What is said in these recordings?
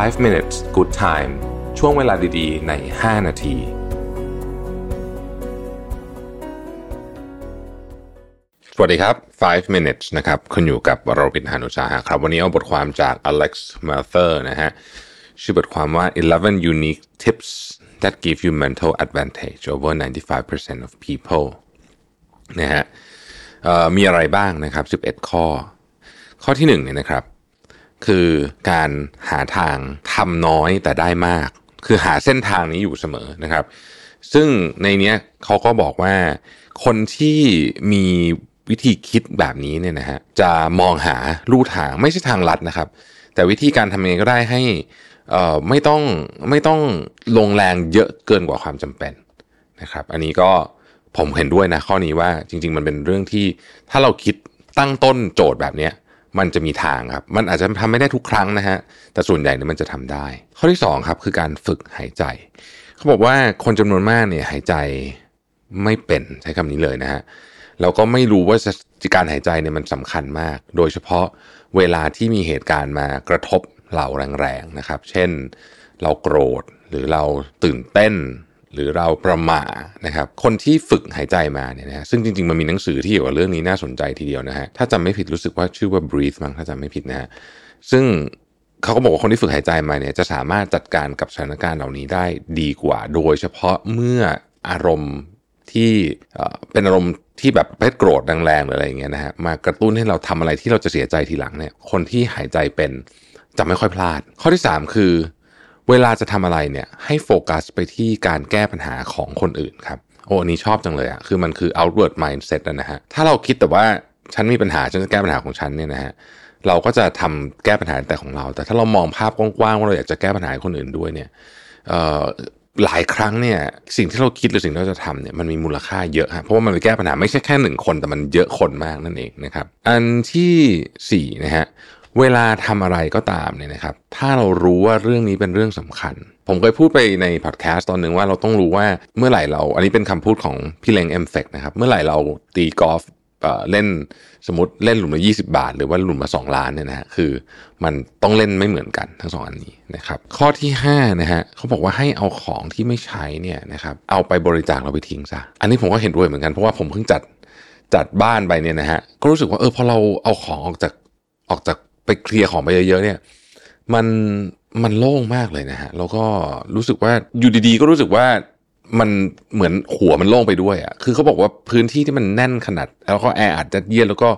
5 minutes good time ช่วงเวลาดีๆ ใน 5 นาที สวัสดีครับ 5 minutes นะครับคุณอยู่กับวรบินหานุสาหะครับ วันนี้เอาบทความจาก Alex m a t h e r นะฮะ ชื่อบทความว่า 11 unique tips that give you mental advantage over 95% of people นะฮะมีอะไรบ้างนะครับ 11 ข้อ ข้อที่1เนี่ยนะครับ คือการหาทางทำน้อยแต่ได้มาก คือหาเส้นทางนี้อยู่เสมอนะครับ ซึ่งในเนี้ยเขาก็บอกว่า คนที่มีวิธีคิดแบบนี้เนี่ยนะฮะจะมองหาลู่ทางไม่ใช่ทางลัดนะครับ แต่วิธีการทำยังไงก็ได้ให้อ่อไม่ต้องไม่ต้องลงแรงเยอะเกินกว่าความจำเป็นนะครับ อันนี้ก็ผมเห็นด้วยนะข้อนี้ว่าจริง ๆ มันเป็นเรื่องที่ถ้าเราคิดตั้งต้นโจทย์แบบเนี้ย มันจะมีทางครับ มันอาจจะทำไม่ได้ทุกครั้งนะฮะ แต่ส่วนใหญ่เนี่ยมันจะทำได้ ข้อที่2ครับคือการฝึกหายใจ เขาบอกว่าคนจำนวนมากเนี่ยหายใจไม่เป็นใช้คำนี้เลยนะฮะ แล้วก็ไม่รู้ว่าการหายใจเนี่ยมันสำคัญมาก โดยเฉพาะเวลาที่มีเหตุการณ์มากระทบเราแรงๆนะครับ เช่น เราโกรธหรือเราตื่นเต้น หรือเราประม่านะครับ คนที่ฝึกหายใจมาเนี่ยนะฮะซึ่งจริงๆ มันมีหนังสือที่เกี่ยวกับเรื่องนี้น่าสนใจทีเดียวนะฮะ ถ้าจำไม่ผิดรู้สึกว่าชื่อว่า breathe มั้งถ้าจำไม่ผิดนะฮะ ซึ่งเขาก็บอกว่าคนที่ฝึกหายใจมาเนี่ยจะสามารถจัดการกับสถานการณ์เหล่านี้ได้ดีกว่า โดยเฉพาะเมื่ออารมณ์ที่เอ่อเป็นอารมณ์ที่แบบเพศโกรธแรงๆหรืออะไรอย่างเงี้ยนะฮะมากระตุ้นให้เราทำอะไรที่เราจะเสียใจทีหลังเนี่ยคนที่หายใจเป็นจะไม่ค่อยพลาด ข้อที่ 3 คือ เวลาจะทำอะไรเนี่ยให้โฟกัสไปที่การแก้ปัญหาของคนอื่นครับโอ้อันนี้ชอบจังเลยอะคือมันคือ outward mindset นะฮะถ้าเราคิดแต่ว่าฉันมีปัญหาฉันจะแก้ปัญหาของฉันเนี่ยนะฮะเราก็จะทำแก้ปัญหาแต่ของเรา แต่ถ้าเรามองภาพกว้างๆว่าเราอยากจะแก้ปัญหาคนอื่นด้วยเนี่ยหลายครั้งเนี่ยสิ่งที่เราคิดหรือสิ่งที่เราจะทำเนี่ยมันมีมูลค่าเยอะฮะเพราะว่ามันไปแก้ปัญหาไม่ใช่แค่หนึ่งคนแต่มันเยอะคนมากนั่นเองนะครับ อันที่สี่นะฮะ เวลาทำอะไรก็ตามเนี่ยนะครับ ถ้าเรารู้ว่าเรื่องนี้เป็นเรื่องสำคัญ ผมเคยพูดไปในพอดแคสต์ตอนหนึ่งว่าเราต้องรู้ว่าเมื่อไหร่เรา อันนี้เป็นคำพูดของพี่เลงเอมเฟกนะครับ เมื่อไหร่เราตีกอล์ฟเอ่อเล่นสมมติเล่นหลุมละ20 บาท หรือว่าหลุมละ2ล้านเนี่ยนะฮะคือมันต้องเล่นไม่เหมือนกันทั้งสองอันนี้นะครับ ข้อที่5นะฮะเขาบอกว่าให้เอาของที่ไม่ใช้เนี่ยนะครับเอาไปบริจาคเราไปทิ้งซะอันนี้ผมก็เห็นด้วยเหมือนกันเพราะว่าผมเพิ่งจัดจัดบ้านไปเนี่ยนะฮะก็รู้สึกว่าเออพอเราเอาของออกจากออกจาก ไปเคลียร์ของไปเยอะๆเนี่ย มันมันโล่งมากเลยนะฮะแล้วก็รู้สึกว่าอยู่ดีๆ ก็รู้สึกว่ามันเหมือนหัวมันโล่งไปด้วยอะ่ะคือเขาบอกว่าพื้นที่ที่มันแน่นขนาด แล้วก็แออัดยัดเยียดแล้วก็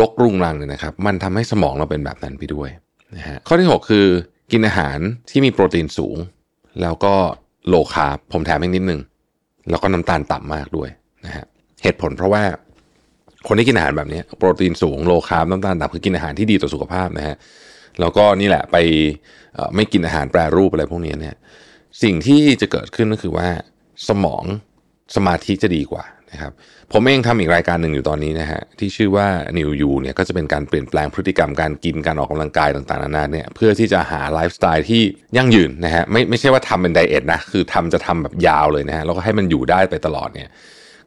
ลกรุงรังเนี่ยนะครับ มันทำให้สมองเราเป็นแบบนั้นไปด้วยนะฮะข้อที่ 6 คือกินอาหารที่มีโปรตีนสูง แล้วก็โลคาร์บผมแถมอีกนิดนึง แล้วก็น้ำตาลต่ำมากด้วยนะฮะเหตุผลเพราะว่า คนที่กินอาหารแบบนี้โปรตีนสูงโลคาร์บน้ำตาลต่ำคือกินอาหารที่ดีต่อสุขภาพนะฮะแล้วก็นี่แหละไปไม่กินอาหารแปรรูปอะไรพวกนี้เนี่ยสิ่งที่จะเกิดขึ้นก็คือว่าสมองสมาธิจะดีกว่านะครับผมเองทำอีกรายการหนึ่งอยู่ตอนนี้นะฮะที่ชื่อว่า New You เนี่ยก็จะเป็นการเปลี่ยนแปลงพฤติกรรมการกินการออกกำลังกายต่างๆนานาเนี่ยเพื่อที่จะหาไลฟ์สไตล์ที่ยั่งยืนนะฮะไม่ไม่ใช่ว่าทำเป็น diet นะคือทำจะทำแบบยาวเลยนะฮะแล้วก็ให้มันอยู่ได้ไปตลอดเนี่ย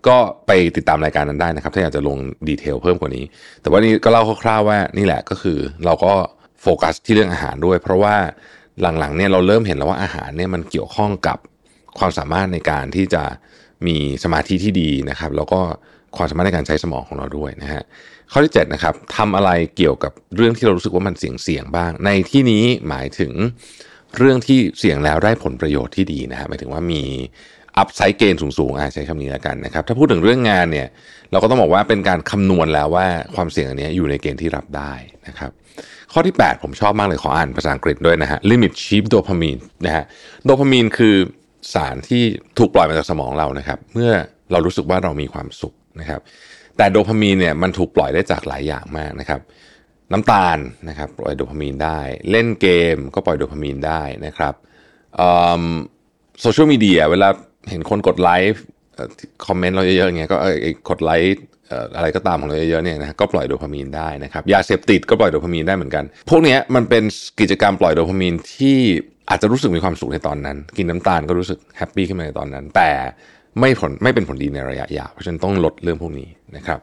ก็ไปติดตามรายการนั้นได้นะครับ ถ้าอยากจะลง detail เพิ่มกว่านี้ แต่ว่านี่ก็เล่าคร่าวๆว่านี่แหละก็คือเราก็โฟกัสที่เรื่องอาหารด้วย เพราะว่าหลังๆเนี่ยเราเริ่มเห็นแล้วว่าอาหารเนี่ยมันเกี่ยวข้องกับความสามารถในการที่จะมีสมาธิที่ดีนะครับ แล้วก็ความสามารถในการใช้สมองของเราด้วยนะฮะข้อที่7นะครับทำอะไรเกี่ยวกับเรื่องที่เรารู้สึกว่ามันเสี่ยงเสี่ยงๆบ้าง ในที่นี้หมายถึงเรื่องที่เสี่ยงแล้วได้ผลประโยชน์ที่ดีนะฮะหมายถึงว่ามี อัพไซด์เกณฑ์สูงๆอะใช้คำนี้แล้วกันนะครับ ถ้าพูดถึงเรื่องงานเนี่ย เราก็ต้องบอกว่าเป็นการคำนวณแล้วว่าความเสี่ยงอันนี้อยู่ในเกณฑ์ที่รับได้นะครับ ข้อที่ 8 ผมชอบมากเลยขออ่านภาษาอังกฤษด้วยนะฮะ limit cheap dopamine นะฮะโดพามีนคือสารที่ถูกปล่อยมาจากสมองเรานะครับ เมื่อเรารู้สึกว่าเรามีความสุขนะครับ แต่โดพามีนเนี่ยมันถูกปล่อยได้จากหลายอย่างมากนะครับ น้ำตาลนะครับปล่อยโดพามีนได้ เล่นเกมก็ปล่อยโดพามีนได้นะครับโซเชียลมีเดียเวลา เห็นคนกดไลค์คอมเมนต์เราเยอะๆอย่างเงี้ยก็เออกดไลค์อะไรก็ตามของเราเยอะๆเนี่ยนะก็ปล่อยโดพามีนได้นะครับยาเสพติดก็ปล่อยโดพามีนได้เหมือนกัน พวกนี้มันเป็นกิจกรรมปล่อยโดพามีนที่อาจจะรู้สึกมีความสุขในตอนนั้น กินน้ำตาลก็รู้สึก happy ขึ้นมาในตอนนั้น แต่ไม่ผลไม่เป็นผลดีในระยะยาวเพราะฉะนั้นต้องลดเรื่องพวกนี้นะครับ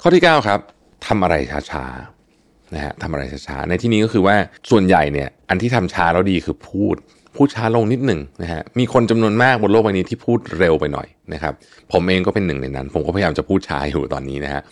ข้อที่ 9 ครับทำอะไรช้าๆนะฮะทำอะไรช้าๆในที่นี้ก็คือว่าส่วนใหญ่เนี่ยอันที่ทำช้าแล้วดีคือพูด พูดช้าลงนิดหนึ่งนะฮะมีคนจำนวนมากบนโลกใบนี้ที่พูดเร็วไปหน่อยนะครับผมเองก็เป็นหนึ่งในนั้น ผมก็พยายามจะพูดช้าอยู่ตอนนี้นะฮะ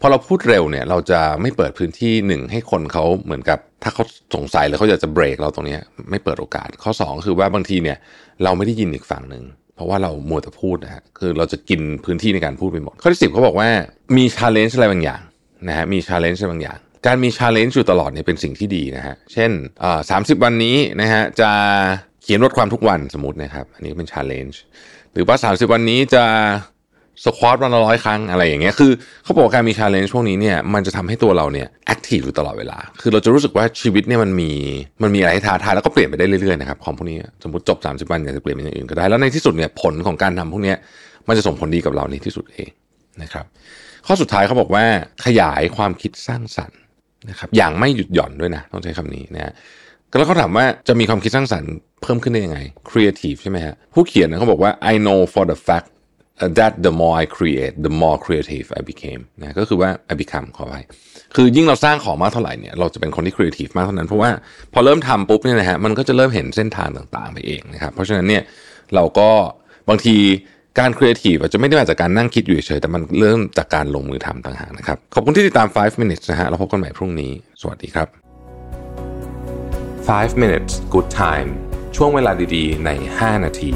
พอเราพูดเร็วเนี่ยเราจะไม่เปิดพื้นที่หนึ่งให้คนเขาเหมือนกับ ถ้าเขาสงสัยแล้วเขาอยากจะเบรกเราตรงนี้ไม่เปิดโอกาสข้อ 2 คือว่าบางทีเนี่ยเราไม่ได้ยินอีกฝั่งหนึ่งเพราะว่าเรามัวแต่พูดนะฮะคือเราจะกินพื้นที่ในการพูดไปหมดข้อที่สิบเขาบอกว่ามี challenge อะไรบางอย่างนะฮะมี challenge อะไรบางอย่าง การมี challenge อยู่ตลอดเนี่ยเป็นสิ่งที่ดีนะฮะ เช่นสามสิบวันนี้นะฮะจะเขียนบทความทุกวันสมมตินะครับ อันนี้เป็น challenge หรือว่าสามสิบวันนี้จะ squat วันละร้อยครั้งอะไรอย่างเงี้ย คือเขาบอกการมี challenge พวกนี้เนี่ยมันจะทำให้ตัวเราเนี่ย active อยู่ตลอดเวลา คือเราจะรู้สึกว่าชีวิตเนี่ยมันมีมันมีอะไรให้ท้าทายแล้วก็เปลี่ยนไปได้เรื่อยๆนะครับของพวกนี้สมมติจบ 30 วันอยากจะเปลี่ยนเป็นอย่างอื่นก็ได้ แล้วในที่สุดเนี่ยผลของการทำพวกนี้มันจะส่งผลดีกับเราในที่สุดเองนะครับ ข้อสุดท้ายเขาบอกว่าขยายความคิดสร้างสรรค์ นะครับอย่างไม่หยุดหย่อนด้วยนะต้องใช้คำนี้นะแล้วเขาถามว่าจะมีความคิดสร้างสรรค์เพิ่มขึ้นได้ยังไง creative ใช่ไหมฮะผู้เขียนเขาบอกว่า I know for the fact that the more I create the more creative I became นะก็คือว่า I become ขอไปคือยิ่งเราสร้างของมากเท่าไหร่เนี่ยเราจะเป็นคนที่ creative มากเท่านั้น เพราะว่าพอเริ่มทำปุ๊บเนี่ยนะฮะมันก็จะเริ่มเห็นเส้นทางต่างๆไปเองนะครับเพราะฉะนั้นเนี่ยเราก็บางที การครีเอทีฟอาจจะไม่ได้มาจากการนั่งคิดอยู่เฉยแต่มันเริ่มจากการลงมือทำต่างหากนะครับ ขอบคุณที่ติดตาม 5 minutes นะฮะเราพบกันใหม่พรุ่งนี้ สวัสดีครับ 5 minutes good time ช่วงเวลาดีๆ ใน 5 นาที